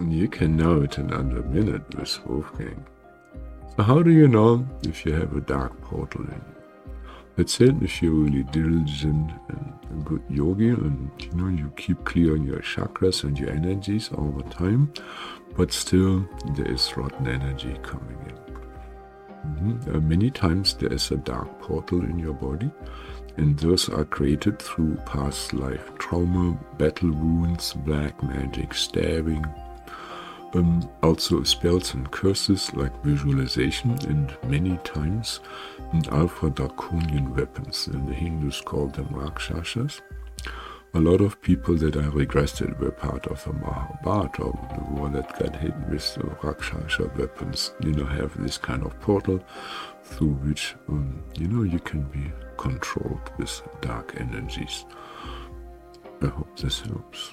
You can know it in under a minute with Wolfgang. So how do you know if you have a dark portal in you? Let's say if you're really diligent and a good yogi and you know you keep clearing your chakras and your energies all the time, but still there is rotten energy coming in. Mm-hmm. Uh, many times there is a dark portal in your body, and those are created through past life trauma, battle wounds, black magic, stabbing, um, also spells and curses like visualization and many times and alpha draconian weapons. And the Hindus call them rakshasas. A lot of people that I regressed were part of the Mahabharata, the war that got hit with Rakshasa weapons, you know, have this kind of portal through which, um, you know, you can be controlled with dark energies. I hope this helps.